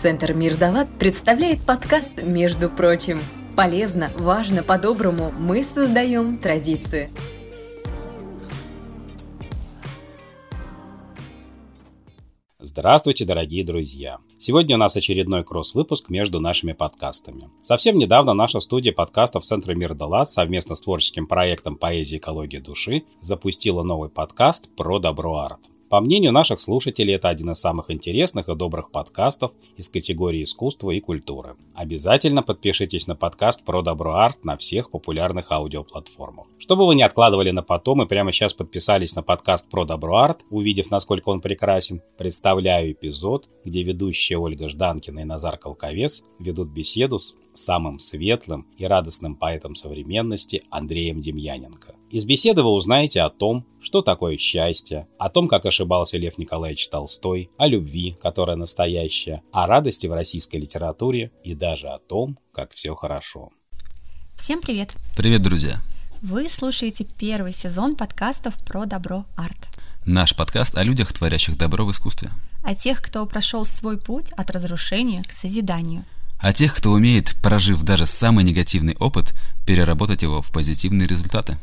Центр Мир Далат представляет подкаст «Между прочим». Полезно, важно, по-доброму мы создаем традиции. Здравствуйте, дорогие друзья! Сегодня у нас очередной кросс-выпуск между нашими подкастами. Совсем недавно наша студия подкастов Центра Мир Далат совместно с творческим проектом «Поэзия и экология души» запустила новый подкаст про добро-арт. По мнению наших слушателей, это один из самых интересных и добрых подкастов из категории искусства и культуры. Обязательно подпишитесь на подкаст про добро арт на всех популярных аудиоплатформах. Чтобы вы не откладывали на потом и прямо сейчас подписались на подкаст про добро арт, увидев, насколько он прекрасен, представляю эпизод, где ведущие Ольга Жданкина и Назар Колковец ведут беседу с самым светлым и радостным поэтом современности Андреем Демьяненко. Из беседы вы узнаете о том, что такое счастье, о том, как ошибался Лев Николаевич Толстой, о любви, которая настоящая, о радости в российской литературе и даже о том, как все хорошо. Всем привет! Привет, друзья! Вы слушаете первый сезон подкастов про добро арт. Наш подкаст о людях, творящих добро в искусстве. О тех, кто прошел свой путь от разрушения к созиданию. О тех, кто умеет, прожив даже самый негативный опыт, переработать его в позитивные результаты.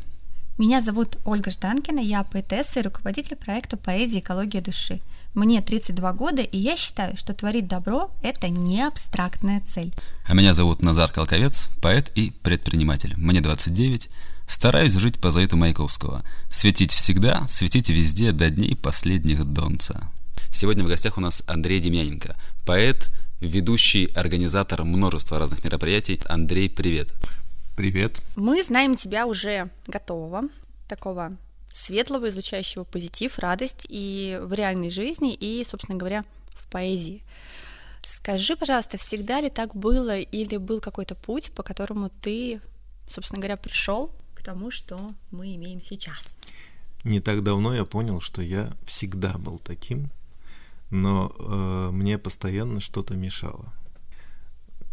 Меня зовут Ольга Жданкина, я поэтесса и руководитель проекта «Поэзия. Экология души». Мне 32 года, и я считаю, что творить добро – это не абстрактная цель. А меня зовут Назар Колковец, поэт и предприниматель. Мне 29. Стараюсь жить по завету Маяковского. Светить всегда, светить везде до дней последних донца. Сегодня в гостях у нас Андрей Демьяненко, поэт, ведущий, организатор множества разных мероприятий. Андрей, привет. Привет. Мы знаем тебя уже готового, такого светлого, излучающего позитив, радость и в реальной жизни, и, собственно говоря, в поэзии. Скажи, пожалуйста, всегда ли так было или был какой-то путь, по которому ты, собственно говоря, пришел к тому, что мы имеем сейчас? Не так давно я понял, что я всегда был таким, но э, мне постоянно что-то мешало.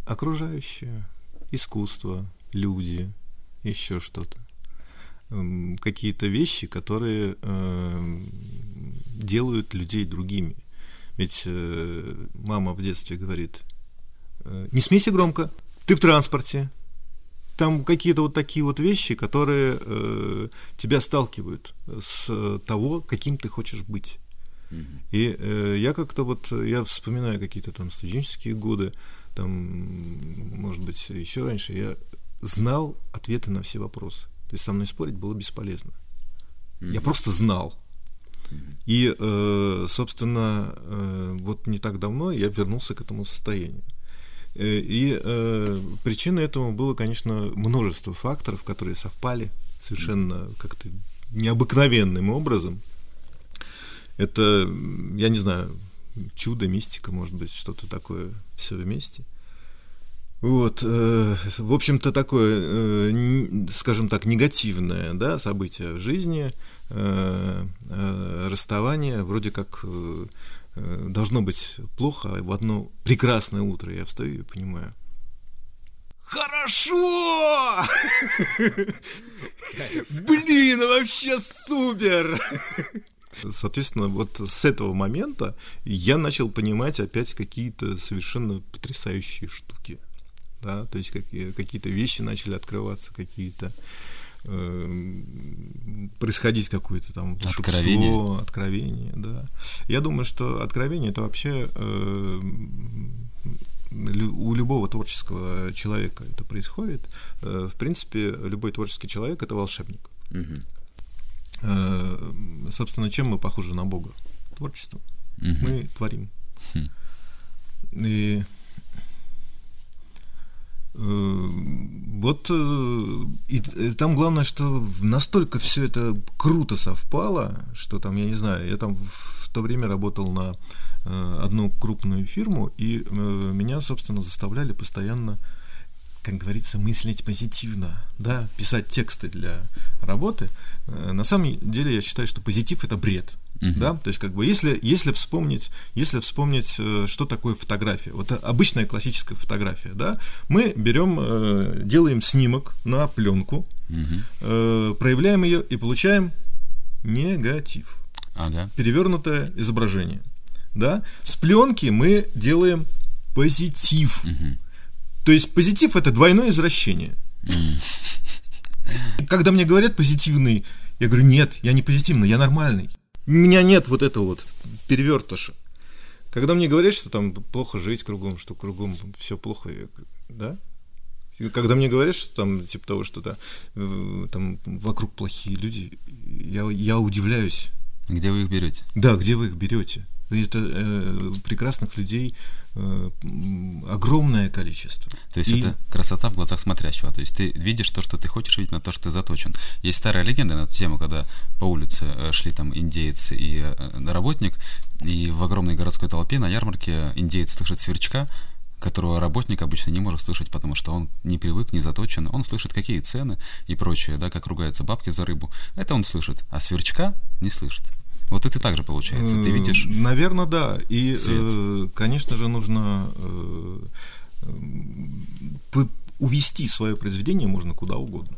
Окружающее, искусство, люди, еще что-то. Какие-то вещи, которые э, делают людей другими. Ведь э, мама в детстве говорит, э, не смейся громко, ты в транспорте. Там какие-то вот такие вот вещи, которые э, тебя сталкивают с того, каким ты хочешь быть. И э, я как-то вот, я вспоминаю какие-то там студенческие годы, там, может быть, еще раньше, я знал ответы на все вопросы. То есть со мной спорить было бесполезно. Mm-hmm. Я просто знал. Mm-hmm. И, э, собственно, э, вот не так давно я вернулся к этому состоянию. Э, и э, причиной этому было, конечно, множество факторов, которые совпали совершенно как-то необыкновенным образом. Это, я не знаю, чудо, мистика, может быть, что-то такое все вместе. Вот, э, в общем-то, такое, э, скажем так, негативное да, событие в жизни, э, э, расставание, вроде как э, э должно быть плохо, а в одно прекрасное утро я встаю и понимаю, Хорошо! Блин, вообще супер! Соответственно, вот с этого момента я начал понимать опять какие-то совершенно потрясающие штуки да, то есть какие, какие-то вещи начали открываться, какие-то э, происходить какое-то там откровение. откровение, да. Я думаю, что откровение это вообще э, у любого творческого человека это происходит. Э, в принципе, любой творческий человек это волшебник. Угу. Э, собственно, чем мы похожи на Бога? Творчеством. Угу. Мы творим. Хм. И Э, вот э, и, и там главное, что настолько все это круто совпало, что там, я не знаю, я там в то время работал на э, одну крупную фирму, и меня, собственно, заставляли постоянно, как говорится, мыслить позитивно, да, писать тексты для работы. На самом деле я считаю, что позитив это бред. Угу. Да? То есть, как бы, если, если вспомнить, если вспомнить, э, что такое фотография, вот обычная классическая фотография, да, мы берем, э, делаем снимок на пленку, угу. проявляем ее и получаем негатив. Ага. Перевернутое изображение. Да? С пленки мы делаем позитив. То есть позитив это двойное извращение. Когда мне говорят позитивный, я говорю, нет, я не позитивный, я нормальный. У меня нет вот этого вот перевертыша. Когда мне говорят, что там плохо жить кругом, что кругом все плохо, я говорю, да? Когда мне говорят, что там, типа того, что да, э, там вокруг плохие люди, я, я удивляюсь. Где вы их берете? Да, где вы их берете? Это э, прекрасных людей э, огромное количество. То есть и... это красота в глазах смотрящего. То есть ты видишь то, что ты хочешь видеть, на то, что ты заточен. Есть старая легенда на эту тему, когда по улице э, шли там индеец и э, работник, и в огромной городской толпе на ярмарке индеец слышит сверчка, которого работник обычно не может слышать, потому что он не привык, не заточен. Он слышит, какие цены и прочее, да, как ругаются бабки за рыбу. Это он слышит, а сверчка не слышит. Вот это также получается. Ты видишь? Наверное, да. И. Э, конечно же, нужно э, увести свое произведение можно куда угодно.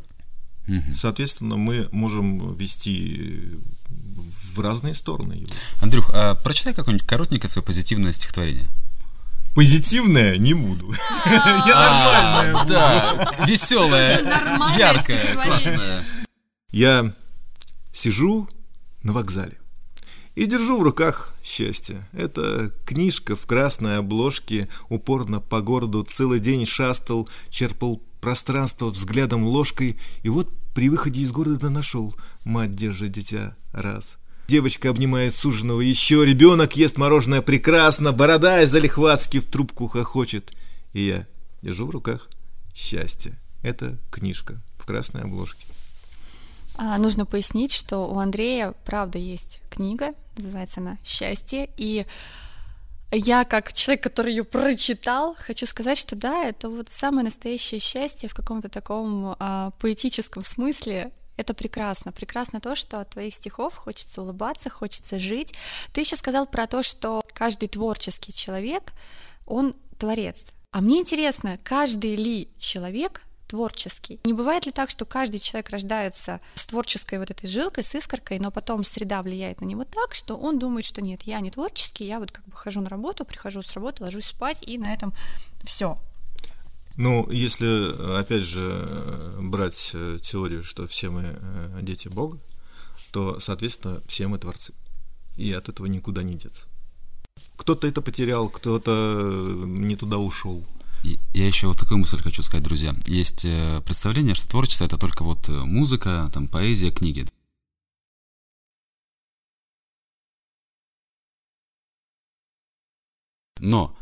Угу. Соответственно, мы можем вести в разные стороны его. Андрюх, а прочитай какое-нибудь коротенькое свое позитивное стихотворение. Позитивное не буду. Я а, нормальное. Да, веселое, яркое, классное. Я сижу на вокзале и держу в руках счастье. Это книжка в красной обложке, упорно по городу целый день шастал, черпал пространство взглядом ложкой, и вот при выходе из города нашел, мать держит дитя, раз. Девочка обнимает суженого еще, ребенок ест мороженое прекрасно, борода из залихватски в трубку хохочет. И я держу в руках счастье. Это книжка в красной обложке. А, нужно пояснить, что у Андрея, правда, есть книга, называется она «Счастье», и я, как человек, который ее прочитал, хочу сказать, что да, это вот самое настоящее счастье в каком-то таком а, поэтическом смысле. Это прекрасно. Прекрасно то, что от твоих стихов хочется улыбаться, хочется жить. Ты еще сказал про то, что каждый творческий человек, он творец. А мне интересно, каждый ли человек творческий. Не бывает ли так, что каждый человек рождается с творческой вот этой жилкой, с искоркой, но потом среда влияет на него так, что он думает, что нет, я не творческий, я вот как бы хожу на работу, прихожу с работы, ложусь спать, и на этом все. Ну, если, опять же, брать э, теорию, что все мы э, дети Бога, то, соответственно, все мы творцы. И от этого никуда не деться. Кто-то это потерял, кто-то э, не туда ушел. Я еще вот такую мысль хочу сказать, друзья. Есть э, представление, что творчество это только вот э, музыка, там, поэзия, книги. Но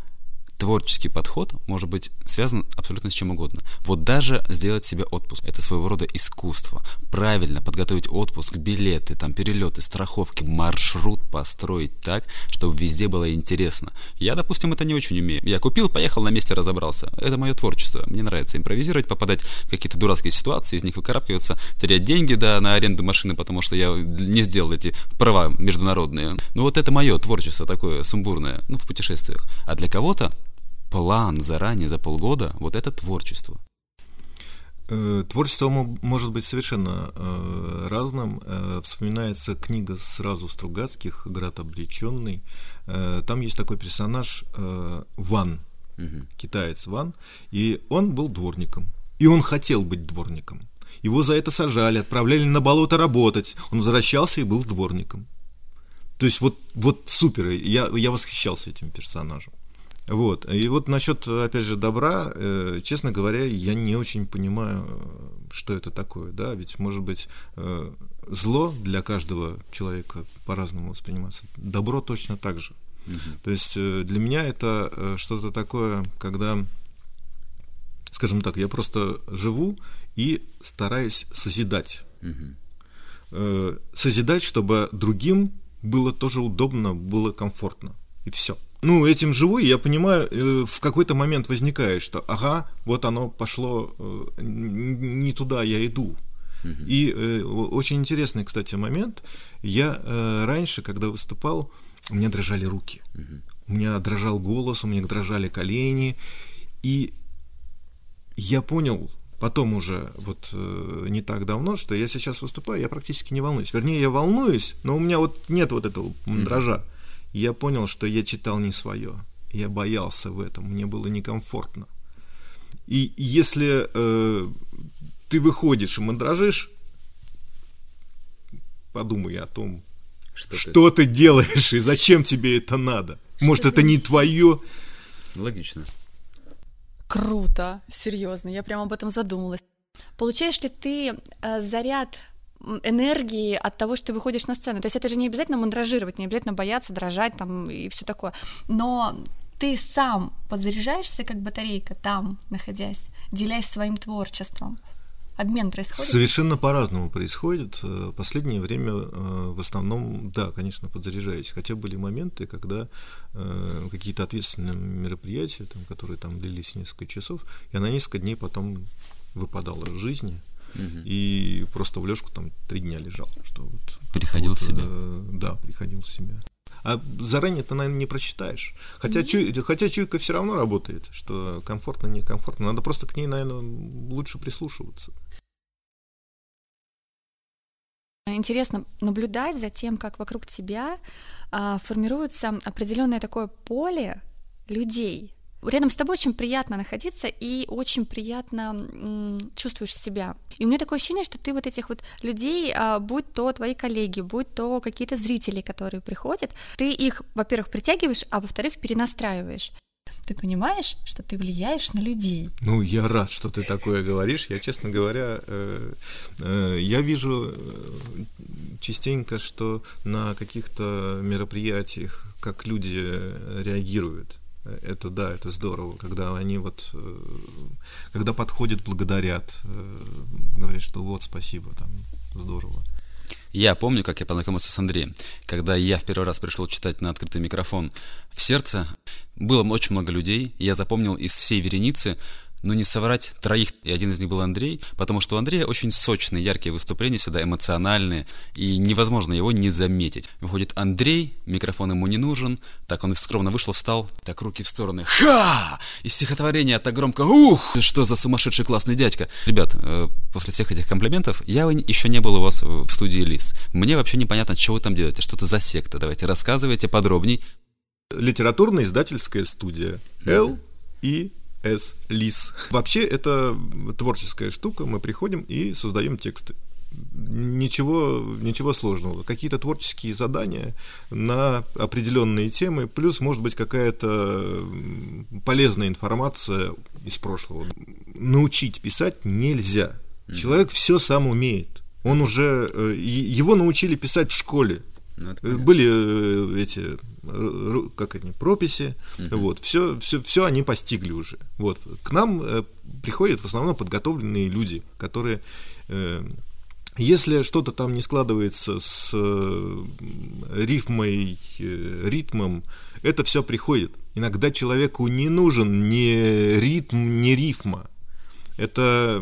творческий подход может быть связан абсолютно с чем угодно. Вот даже сделать себе отпуск. Это своего рода искусство. Правильно подготовить отпуск, билеты, там, перелеты, страховки, маршрут построить так, чтобы везде было интересно. Я, допустим, это не очень умею. Я купил, поехал, на месте разобрался. Это мое творчество. Мне нравится импровизировать, попадать в какие-то дурацкие ситуации, из них выкарабкиваться, терять деньги, да, на аренду машины, потому что я не сделал эти права международные. Ну вот это мое творчество такое сумбурное, ну, в путешествиях. А для кого-то план заранее за полгода, вот это творчество. Э, творчество может быть совершенно э, разным. Э, вспоминается книга сразу Стругацких «Град обреченный». Там есть такой персонаж Ван, угу. китаец Ван, и он был дворником. И он хотел быть дворником. Его за это сажали, отправляли на болото работать. Он возвращался и был дворником. То есть вот, вот супер, я, я восхищался этим персонажем. Вот. И вот насчет, опять же, добра, э, честно говоря, я не очень понимаю, что это такое, да, ведь, может быть, э, зло для каждого человека по-разному восприниматься, добро точно так же. Угу. То есть э, для меня это э, что-то такое, когда, скажем так, я просто живу и стараюсь созидать. Угу. Э, созидать, чтобы другим было тоже удобно, было комфортно. И все ну, этим живу, и я понимаю, э, в какой-то момент возникает, что ага, вот оно пошло э, не туда, я иду. И э, очень интересный, кстати, момент. Я э, раньше, когда выступал, у меня дрожали руки. У меня дрожал голос, у меня дрожали колени. И я понял потом уже, вот э, не так давно, что я сейчас выступаю, я практически не волнуюсь. Вернее, я волнуюсь, но у меня вот нет вот этого дрожа я понял, что я читал не свое. я боялся в этом, мне было некомфортно. И если э, ты выходишь и мандражишь, подумай о том, что, что ты... ты делаешь и зачем тебе это надо. Может, это не твое. Логично. Круто, серьезно, я прямо об этом задумалась. Получаешь ли ты э, заряд энергии от того, что ты выходишь на сцену. То есть это же не обязательно мандражировать, не обязательно бояться, дрожать там и все такое. Но ты сам подзаряжаешься как батарейка там, находясь, делясь своим творчеством. Обмен происходит? Совершенно по-разному происходит. В последнее время э, в основном, да, конечно, подзаряжаюсь. Хотя были моменты, когда э, какие-то ответственные мероприятия, там, которые там длились несколько часов, я на несколько дней потом выпадал из жизни угу. и просто в лёжку там три дня лежал. Что вот, приходил вот, в себя. Э, да, приходил в себя. А заранее ты, наверное, не прочитаешь. Хотя, mm-hmm. чуй, хотя чуйка все равно работает, что комфортно, некомфортно. Надо просто к ней, наверное, лучше прислушиваться. Интересно наблюдать за тем, как вокруг тебя а, формируется определенное такое поле людей, Рядом с тобой очень приятно находиться и очень приятно м, чувствуешь себя. И у меня такое ощущение, что ты вот этих вот людей, а, будь то твои коллеги, будь то какие-то зрители, которые приходят, ты их, во-первых, притягиваешь, а во-вторых, перенастраиваешь. Ты понимаешь, что ты влияешь на людей? Ну, я рад, что ты такое говоришь. Я, честно говоря, э, э, я вижу э, частенько, что на каких-то мероприятиях, как люди реагируют это да, это здорово, когда они вот, э, когда подходят, благодарят, э, говорят, что вот, спасибо, там, здорово. Я помню, как я познакомился с Андреем. Когда я в первый раз пришел читать на открытый микрофон в сердце, было очень много людей, я запомнил из всей вереницы но не соврать троих, и один из них был Андрей, потому что у Андрея очень сочные, яркие выступления, всегда эмоциональные, и невозможно его не заметить. Выходит Андрей, микрофон ему не нужен, так он скромно вышел, встал, так руки в стороны, ха! И стихотворение так громко, ух! Что за сумасшедший классный дядька. Ребят, э, после всех этих комплиментов, я еще не был у вас в студии Лис. Мне вообще непонятно, что вы там делаете, что это за секта, давайте рассказывайте подробней. Литературно-издательская студия Л и с Лис. Вообще это творческая штука, мы приходим и создаем тексты. Ничего, ничего сложного. Какие-то творческие задания на определенные темы, плюс, может быть, какая-то полезная информация из прошлого. Научить писать нельзя. Человек все сам умеет. Он уже э, его научили писать в школе. Ну, Были э, эти как они, прописи, uh-huh. вот, все, все, все они постигли уже. Вот, к нам э, приходят в основном подготовленные люди, которые, э, если что-то там не складывается с э, рифмой, э, ритмом, это все приходит. Иногда человеку не нужен ни ритм, ни рифма. Это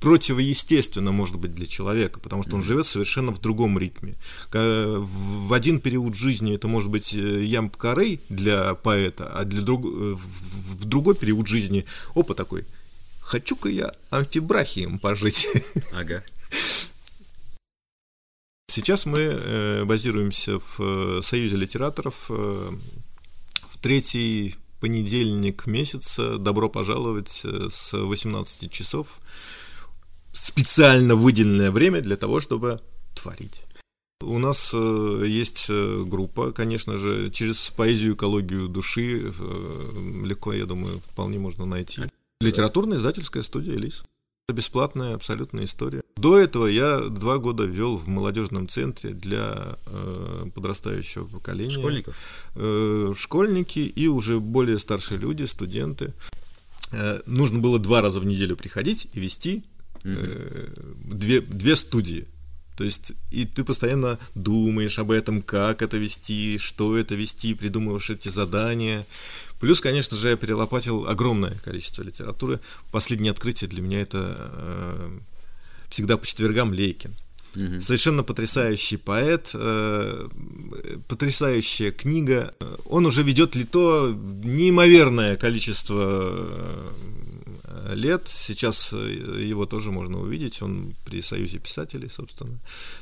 противоестественно может быть для человека, потому что он живет совершенно в другом ритме. В один период жизни это может быть э, ям корей для поэта, а для друг... Э, в другой период жизни опа такой, хочу-ка я амфибрахием пожить. Ага. Сейчас мы э, базируемся в Союзе литераторов в третий понедельник месяца. Добро пожаловать с 18 часов специально выделенное время для того, чтобы творить. У нас э, есть э, группа, конечно же, через поэзию, экологию души э, легко, я думаю, вполне можно найти. Литературная издательская студия «Элис». Это бесплатная абсолютная история. До этого я два года вел в молодежном центре для э, подрастающего поколения. Школьников? Э, школьники и уже более старшие люди, студенты. Э, нужно было два раза в неделю приходить и вести угу. две, две студии. То есть, и ты постоянно думаешь об этом, как это вести, что это вести, придумываешь эти задания. Плюс, конечно же, я перелопатил огромное количество литературы. Последнее открытие для меня это э, всегда по четвергам Лейкин. Угу. Совершенно потрясающий поэт, э, потрясающая книга. Он уже ведет ли то неимоверное количество э, лет. Сейчас э, его тоже можно увидеть. Он при Союзе писателей, собственно,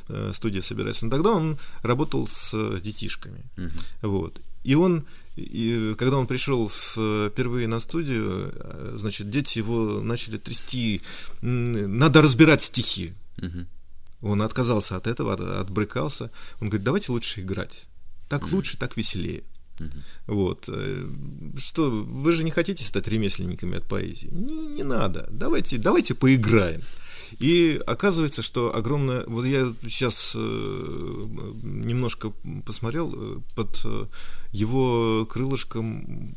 э, студия собирается. Но тогда он работал с детишками. Угу. Вот. И он, и, когда он пришел впервые на студию, э, значит, дети его начали трясти, надо разбирать стихи. Угу. Он отказался от этого, от, отбрыкался. Он говорит, давайте лучше играть. Так угу. лучше, так веселее. Угу. Вот. Э, что, вы же не хотите стать ремесленниками от поэзии? Не, не надо. Давайте, давайте поиграем. И оказывается, что огромное... Вот я сейчас э, немножко посмотрел, э, под его крылышком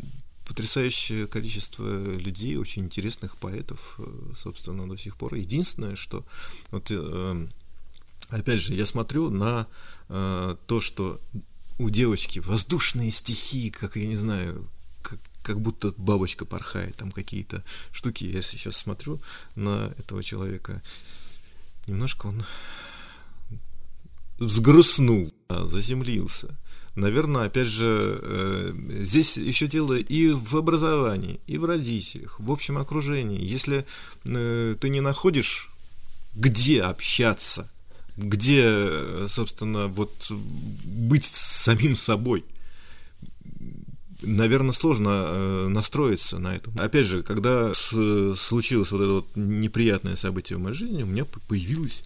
потрясающее количество людей, очень интересных поэтов, собственно, до сих пор. Единственное, что вот опять же, я смотрю на то, что у девочки воздушные стихи, как я не знаю, как, как будто бабочка порхает, там какие-то штуки. Я сейчас смотрю на этого человека, немножко он взгрустнул, заземлился. Наверное, опять же, э, здесь еще дело и в образовании, и в родителях, в общем окружении. Если э, ты не находишь, где общаться – где, собственно, вот быть самим собой. Наверное, сложно э, настроиться на это. Опять же, когда случилось вот это вот неприятное событие в моей жизни, у меня появилось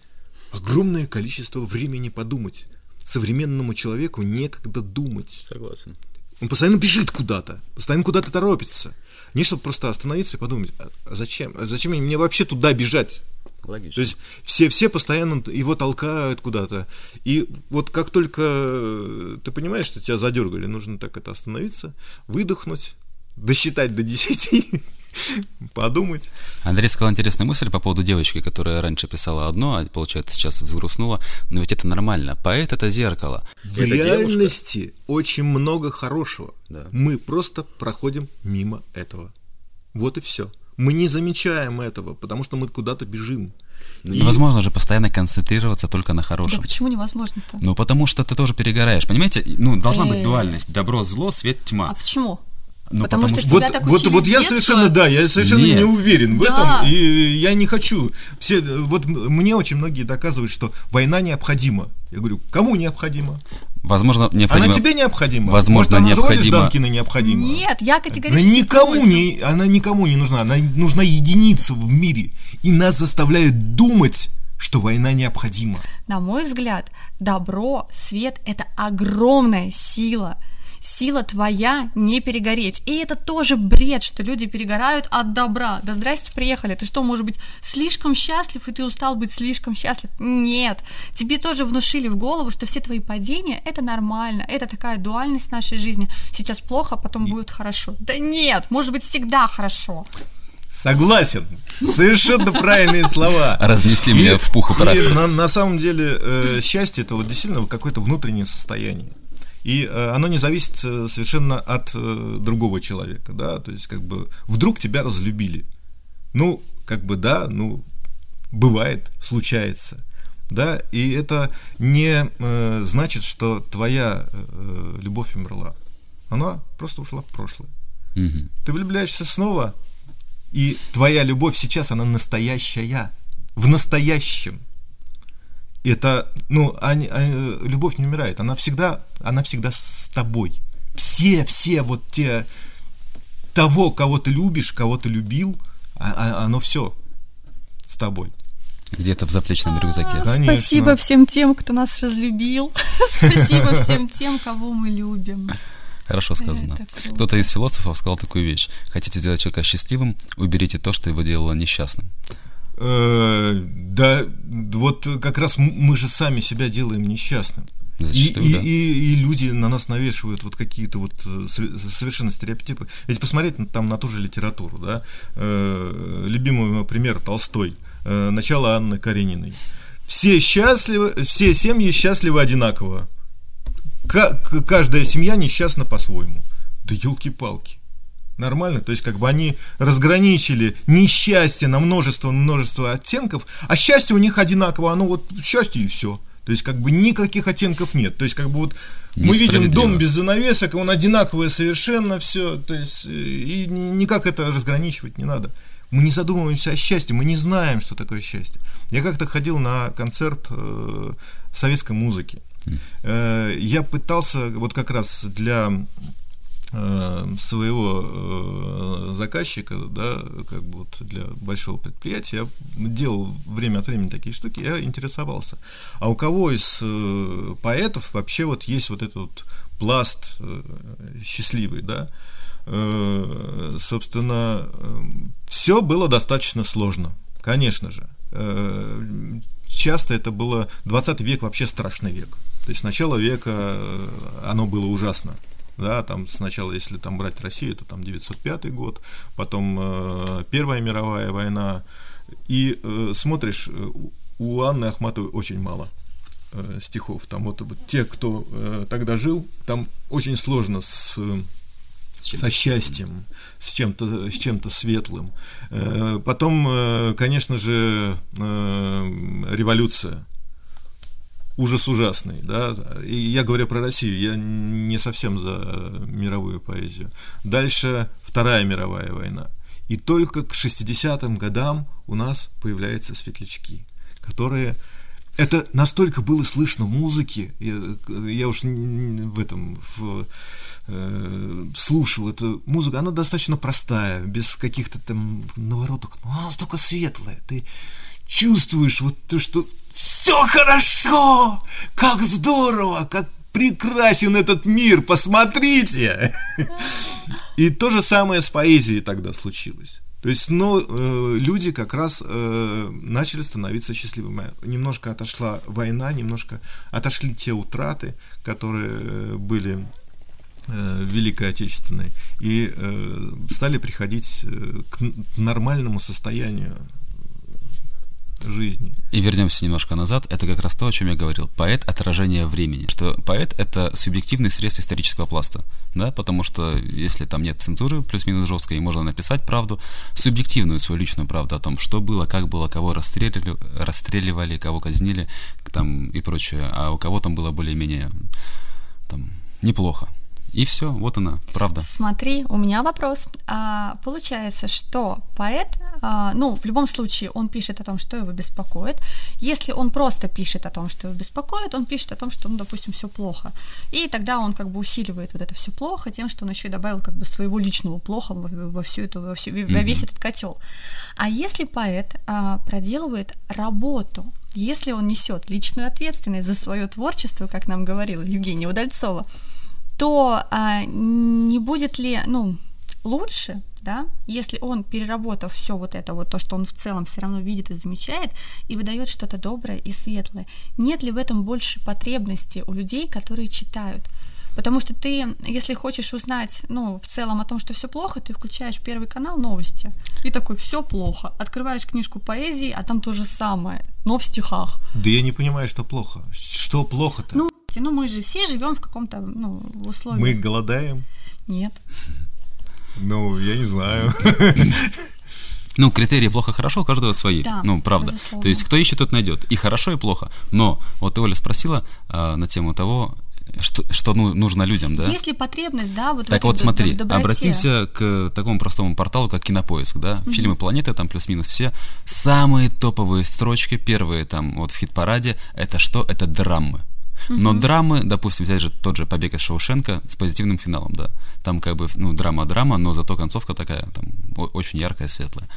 огромное количество времени подумать. Современному человеку некогда думать. Согласен. Он постоянно бежит куда-то, постоянно куда-то торопится. Не чтобы просто остановиться и подумать, а, а зачем? А зачем мне вообще туда бежать? Логично. То есть все, все постоянно его толкают куда-то. И вот как только э, ты понимаешь, что тебя задергали, нужно так это остановиться, выдохнуть, досчитать до 10, подумать. Андрей сказал интересную мысль по поводу девочки, которая раньше писала одно, а получается сейчас взгрустнула. Но ведь это нормально. Поэт это зеркало. В это реальности девушка... очень много хорошего. Да. Мы просто проходим мимо этого. Вот и все. Мы не замечаем этого, потому что мы куда-то бежим. Ну, и... Невозможно же постоянно концентрироваться только на хорошем. Да почему невозможно-то? Ну, потому что ты тоже перегораешь. Понимаете? Ну, должна быть дуальность. Добро, зло, свет, тьма. А почему? Ну, потому, потому что, что тебя вот, так вот, вот я совершенно, да, я совершенно Нет. не уверен в да. этом, и я не хочу. Все, вот мне очень многие доказывают, что война необходима. Я говорю, кому необходима? Возможно, необходимо... Она тебе необходима? Возможно, Может, она необходимо... Данкина необходима? Нет, я категорически она никому не, Она никому не нужна. Она нужна единица в мире. И нас заставляют думать, что война необходима. На мой взгляд, добро, свет – это огромная сила – сила твоя не перегореть. И это тоже бред, что люди перегорают от добра. Да здрасте, приехали. Ты что, может быть, слишком счастлив, и ты устал быть слишком счастлив? Нет. Тебе тоже внушили в голову, что все твои падения – это нормально, это такая дуальность нашей жизни. Сейчас плохо, потом будет хорошо. Да нет, может быть, всегда хорошо. Согласен. Совершенно правильные слова. Разнесли меня в пух и прах. На, на самом деле э, счастье это вот действительно какое-то внутреннее состояние. И э, оно не зависит э, совершенно от э, другого человека, да, то есть как бы вдруг тебя разлюбили. Ну, как бы да, ну, бывает, случается, да, и это не э, значит, что твоя э, любовь умерла. Она просто ушла в прошлое. Угу. Ты влюбляешься снова, и твоя любовь сейчас, она настоящая, в настоящем это, ну, они, они, любовь не умирает, она всегда, она всегда с тобой. Все, все вот те, того, кого ты любишь, кого ты любил, а, а, оно все с тобой. Где-то в заплечном рюкзаке. Конечно. Спасибо всем тем, кто нас разлюбил. Спасибо всем тем, кого мы любим. Хорошо сказано. Кто-то из философов сказал такую вещь. Хотите сделать человека счастливым, уберите то, что его делало несчастным. Э, да, вот как раз мы же сами себя делаем несчастным. Зачастую, и, да. и, и, и люди на нас навешивают вот какие-то вот э, совершенно стереотипы. Ведь посмотреть там на ту же литературу, да, э, любимый пример Толстой, э, начало Анны Карениной. Все счастливы, все семьи счастливы одинаково. К- каждая семья несчастна по-своему. Да елки-палки нормально, то есть как бы они разграничили несчастье на множество-множество оттенков, а счастье у них одинаково, оно вот счастье и все. То есть как бы никаких оттенков нет. То есть как бы вот мы видим дом без занавесок, он одинаковое совершенно все, то есть и никак это разграничивать не надо. Мы не задумываемся о счастье, мы не знаем, что такое счастье. Я как-то ходил на концерт э, советской музыки. Э, я пытался вот как раз для э, своего э, заказчика, да, как бы вот для большого предприятия, я делал время от времени такие штуки, я интересовался. А у кого из поэтов вообще вот есть вот этот вот пласт счастливый, да? Собственно, все было достаточно сложно, конечно же часто это было 20 век вообще страшный век. То есть начало века э, оно было ужасно. Да, там сначала, если там брать Россию, то там 905 год, потом э, Первая мировая война. И э, смотришь, э, у Анны Ахматовой очень мало э, стихов. Там вот, вот те, кто э, тогда жил, там очень сложно с со счастьем, с чем-то с чем-то светлым. Э, потом, э, конечно же, э, революция. Ужас ужасный, да. И я говорю про Россию, я не совсем за мировую поэзию. Дальше Вторая мировая война. И только к 60-м годам у нас появляются светлячки, которые это настолько было слышно в музыке, я, я уж в этом в э, слушал эту музыку, она достаточно простая, без каких-то там наворотов, но она настолько светлая, ты чувствуешь вот то, что все хорошо, как здорово, как прекрасен этот мир, посмотрите. И то же самое с поэзией тогда случилось. То есть, но э, люди как раз э, начали становиться счастливыми. Немножко отошла война, немножко отошли те утраты, которые э, были Э, Великой Отечественной и э, стали приходить э, к нормальному состоянию жизни. И вернемся немножко назад. Это как раз то, о чем я говорил. Поэт — отражение времени. Что поэт — это субъективный средств исторического пласта. Да? Потому что если там нет цензуры, плюс-минус жесткой, и можно написать правду, субъективную свою личную правду о том, что было, как было, кого расстреливали, расстреливали кого казнили там, и прочее. А у кого там было более-менее там, неплохо. И все, вот она, правда. Смотри, у меня вопрос. А, получается, что поэт, а, ну, в любом случае, он пишет о том, что его беспокоит. Если он просто пишет о том, что его беспокоит, он пишет о том, что, ну, допустим, все плохо. И тогда он как бы усиливает вот это все плохо тем, что он еще и добавил как бы своего личного плохо во, во всю эту, во, всю, во весь этот котел. А если поэт а, проделывает работу, если он несет личную ответственность за свое творчество, как нам говорила Евгения Удальцова, то а, не будет ли, ну, лучше, да, если он, переработав все вот это, вот то, что он в целом все равно видит и замечает, и выдает что-то доброе и светлое, нет ли в этом больше потребности у людей, которые читают? Потому что ты, если хочешь узнать, ну, в целом о том, что все плохо, ты включаешь первый канал новости и такой, все плохо. Открываешь книжку поэзии, а там то же самое, но в стихах. Да я не понимаю, что плохо. Что плохо-то? Ну, ну мы же все живем в каком-то, ну, условии. Мы голодаем? Нет. Ну, я не знаю. Ну, критерии плохо-хорошо у каждого свои. Да, ну, правда. Безусловно. То есть, кто ищет, тот найдет. И хорошо, и плохо. Но вот ты, Оля, спросила э, на тему того, что, что ну, нужно людям, да? Есть ли потребность, да, вот Так вот смотри, доброте? обратимся к такому простому порталу, как Кинопоиск, да? Угу. Фильмы планеты, там плюс-минус все. Самые топовые строчки, первые там вот в хит-параде, это что? Это драмы. Но mm драмы, допустим, взять же тот же «Побег из Шоушенка» с позитивным финалом, да. Там как бы, ну, драма-драма, но зато концовка такая, там, очень яркая, светлая.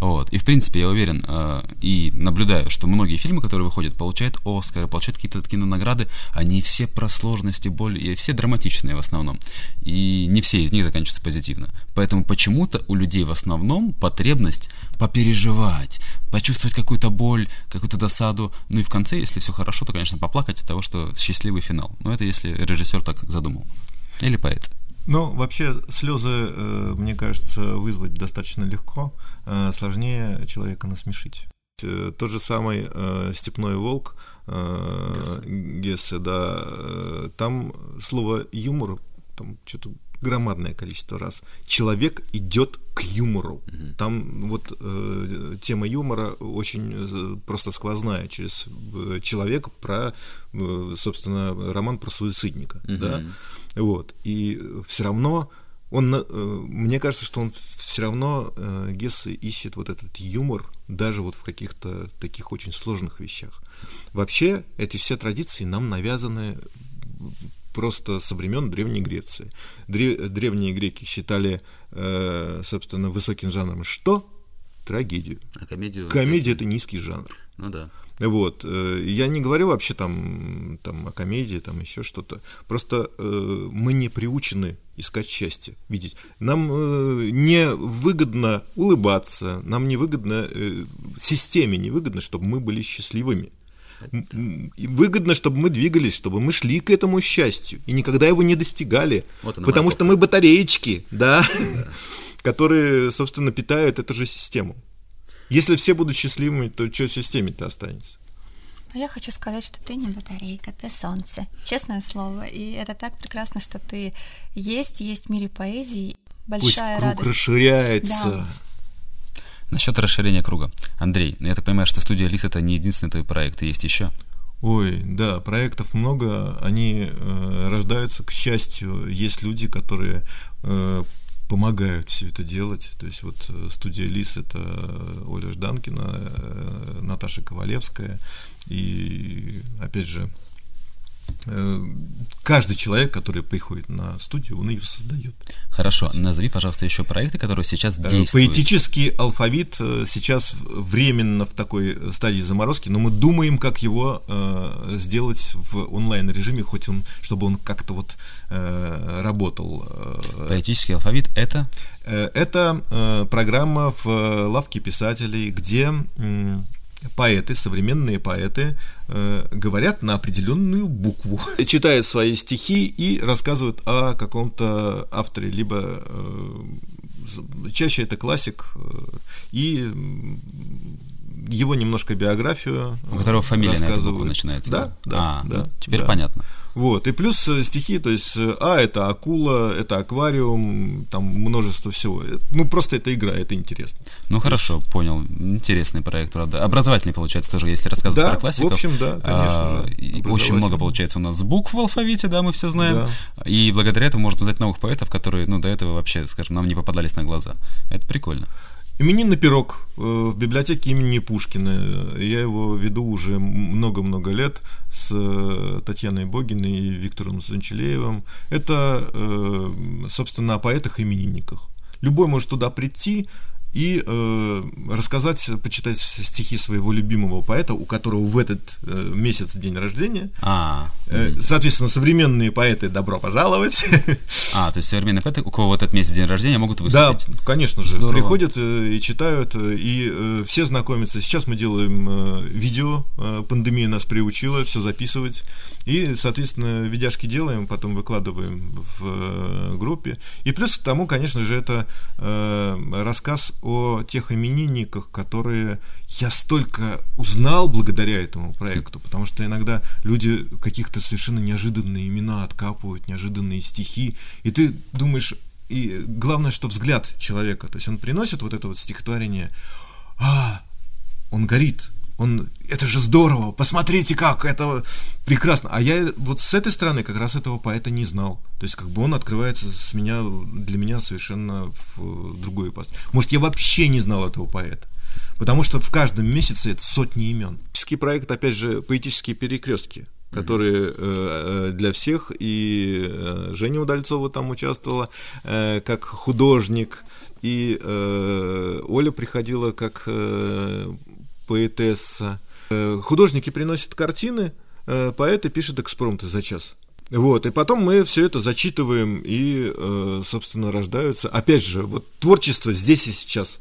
Вот. И, в принципе, я уверен э, и наблюдаю, что многие фильмы, которые выходят, получают Оскары, получают какие-то такие награды, они все про сложности, боль, и все драматичные в основном. И не все из них заканчиваются позитивно. Поэтому почему-то у людей в основном потребность попереживать, почувствовать какую-то боль, какую-то досаду, ну и в конце, если все хорошо, то, конечно, поплакать от того, что счастливый финал. Но это если режиссер так задумал. Или поэт. Ну, вообще, слезы, э, мне кажется, вызвать достаточно легко, э, сложнее человека насмешить. Э, тот же самый «Степной волк» Гессе, да, там слово «юмор», там что-то громадное количество раз. Человек идет к юмору. Угу. Там вот э, тема юмора очень э, просто сквозная через э, человека про, э, собственно, роман про суицидника, угу. да, вот. И все равно он, э, мне кажется, что он все равно э, Гессе ищет вот этот юмор даже вот в каких-то таких очень сложных вещах. Вообще, эти все традиции нам навязаны просто со времен Древней Греции. Древние греки считали, э, собственно, высоким жанром что? Трагедию. А комедию? Комедия это низкий жанр. Ну да. Вот. Э, я не говорю вообще там, там о комедии, там еще что-то. Просто э, мы не приучены искать счастье, видеть. Нам э, не выгодно улыбаться, нам не выгодно, э, системе не выгодно, чтобы мы были счастливыми. Выгодно, чтобы мы двигались, чтобы мы шли к этому счастью и никогда его не достигали. Вот потому что мы батареечки, да, которые, собственно, питают эту же систему. Если все будут счастливыми, то что системе-то останется? А я хочу сказать, что ты не батарейка, ты солнце. Честное слово. И это так прекрасно, что ты есть, есть в мире поэзии. Большая Пусть круг радость. расширяется. Да. Насчет расширения круга. Андрей, ну я так понимаю, что студия Лис это не единственный твой проект, есть еще? Ой, да, проектов много, они э, рождаются, к счастью, есть люди, которые э, помогают все это делать. То есть вот э, студия Лис это Оля Жданкина, э, Наташа Ковалевская и опять же Э, каждый человек, который приходит на студию, он ее создает. Хорошо, назови, пожалуйста, еще проекты, которые сейчас э, действуют. Поэтический алфавит э, сейчас временно в такой стадии заморозки, но мы думаем, как его э, сделать в онлайн режиме, хоть он, чтобы он как-то вот э, работал. Поэтический алфавит это? Это э, программа в лавке писателей, где э, поэты, современные поэты, э, говорят на определенную букву, читают свои стихи и рассказывают о каком-то авторе, либо э, чаще это классик, э, и его немножко биографию. У которого фамилия на эту букву начинается. Да, да. А, да, ну, теперь да. понятно. Вот, и плюс э, стихи, то есть, э, а, это акула, это аквариум, там множество всего. Ну, просто это игра, это интересно. Ну, хорошо, понял. Интересный проект, правда. Образовательный, получается, тоже, если рассказывать да, про классиков. в общем, да, конечно а, же. Очень много, получается, у нас букв в алфавите, да, мы все знаем. Да. И благодаря этому можно узнать новых поэтов, которые, ну, до этого вообще, скажем, нам не попадались на глаза. Это прикольно. Именинный пирог э, в библиотеке имени Пушкина. Я его веду уже много-много лет с э, Татьяной Богиной и Виктором Санчелеевым. Это, э, собственно, о поэтах-именинниках. Любой может туда прийти, и э, рассказать, почитать стихи своего любимого поэта, у которого в этот э, месяц день рождения. А, э, соответственно, современные поэты добро пожаловать. А, то есть современные поэты, у кого в этот месяц день рождения, могут выступить. Да, конечно же, Здорово. приходят э, и читают, э, и э, все знакомятся. Сейчас мы делаем э, видео, э, пандемия нас приучила все записывать, и, соответственно, видяшки делаем, потом выкладываем в э, группе. И плюс к тому, конечно же, это э, рассказ о тех именинниках, которые я столько узнал благодаря этому проекту, потому что иногда люди каких-то совершенно неожиданные имена откапывают, неожиданные стихи, и ты думаешь, и главное, что взгляд человека, то есть он приносит вот это вот стихотворение, а, он горит, он, это же здорово, посмотрите как, это прекрасно. А я вот с этой стороны как раз этого поэта не знал. То есть как бы он открывается с меня, для меня совершенно в другой ипостась. Может, я вообще не знал этого поэта. Потому что в каждом месяце это сотни имен. Поэтический проект, опять же, поэтические перекрестки которые э, для всех, и э, Женя Удальцова там участвовала э, как художник, и э, Оля приходила как э, поэтесса. Э, художники приносят картины, э, поэты пишут экспромты за час. Вот, и потом мы все это зачитываем, и, э, собственно, рождаются, опять же, вот творчество здесь и сейчас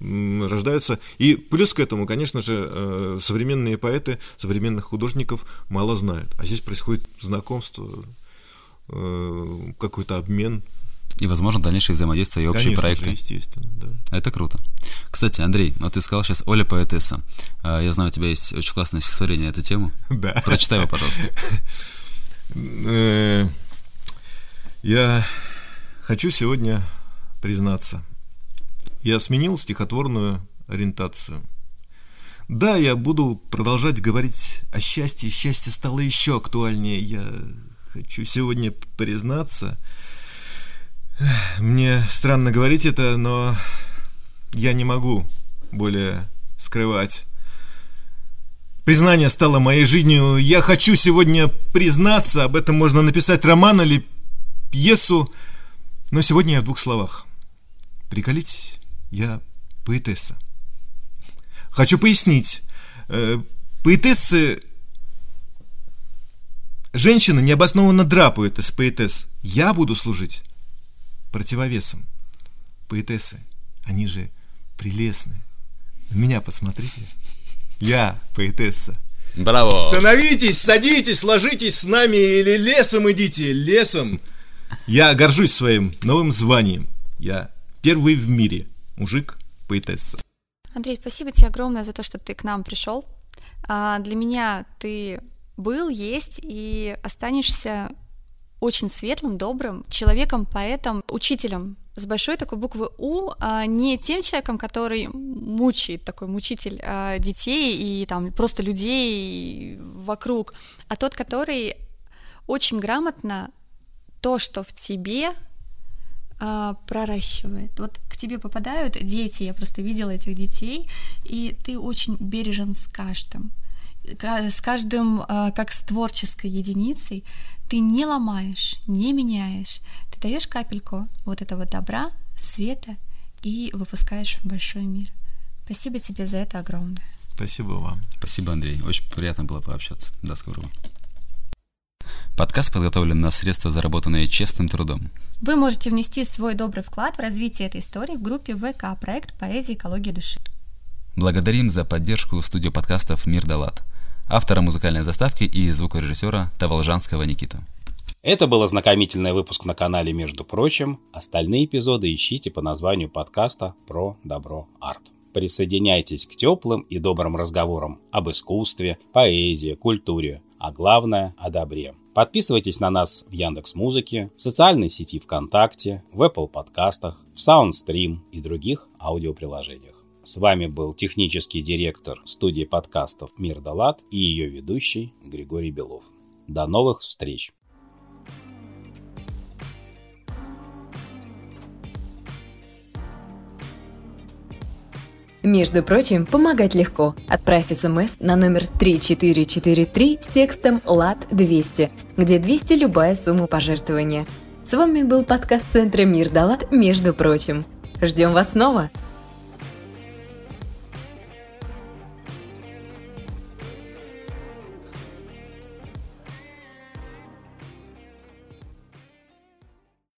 рождаются. И плюс к этому, конечно же, современные поэты, современных художников мало знают. А здесь происходит знакомство, какой-то обмен, и, возможно, дальнейшее взаимодействие и общие Конечно проекты. Же, естественно, да. Это круто. Кстати, Андрей, вот ты сказал сейчас Оля поэтесса. А, я знаю, у тебя есть очень классное стихотворение на эту тему. Да. Прочитай его, пожалуйста. Э, я хочу сегодня признаться. Я сменил стихотворную ориентацию. Да, я буду продолжать говорить о счастье. Счастье стало еще актуальнее. Я хочу сегодня признаться – мне странно говорить это, но я не могу более скрывать признание стало моей жизнью. Я хочу сегодня признаться, об этом можно написать роман или пьесу, но сегодня я в двух словах. Приколитесь, я поэтесса. Хочу пояснить. Э, поэтессы... Женщины необоснованно драпают из поэтесс. Я буду служить противовесом. Поэтессы, они же прелестны. На меня посмотрите. Я поэтесса. Браво! Становитесь, садитесь, ложитесь с нами или лесом идите, лесом. Я горжусь своим новым званием. Я первый в мире мужик поэтесса. Андрей, спасибо тебе огромное за то, что ты к нам пришел. А, для меня ты был, есть и останешься очень светлым, добрым человеком, поэтом, учителем с большой такой буквы У, а не тем человеком, который мучает, такой мучитель а, детей и там просто людей вокруг, а тот, который очень грамотно то, что в тебе а, проращивает. Вот к тебе попадают дети, я просто видела этих детей, и ты очень бережен с каждым. С каждым, а, как с творческой единицей, ты не ломаешь, не меняешь, ты даешь капельку вот этого добра, света и выпускаешь в большой мир. Спасибо тебе за это огромное. Спасибо вам. Спасибо, Андрей. Очень приятно было пообщаться. До скорого. Подкаст подготовлен на средства, заработанные честным трудом. Вы можете внести свой добрый вклад в развитие этой истории в группе ВК «Проект поэзии экологии души». Благодарим за поддержку студию подкастов «Мир Далат», автора музыкальной заставки и звукорежиссера Таволжанского Никита. Это был ознакомительный выпуск на канале «Между прочим». Остальные эпизоды ищите по названию подкаста «Про добро арт». Присоединяйтесь к теплым и добрым разговорам об искусстве, поэзии, культуре, а главное – о добре. Подписывайтесь на нас в Яндекс Музыке, в социальной сети ВКонтакте, в Apple подкастах, в SoundStream и других аудиоприложениях. С вами был технический директор студии подкастов «Мир Далат» и ее ведущий Григорий Белов. До новых встреч! Между прочим, помогать легко. Отправь смс на номер 3443 с текстом «ЛАД-200», где 200 любая сумма пожертвования. С вами был подкаст Центра Мир Далат «Между прочим». Ждем вас снова!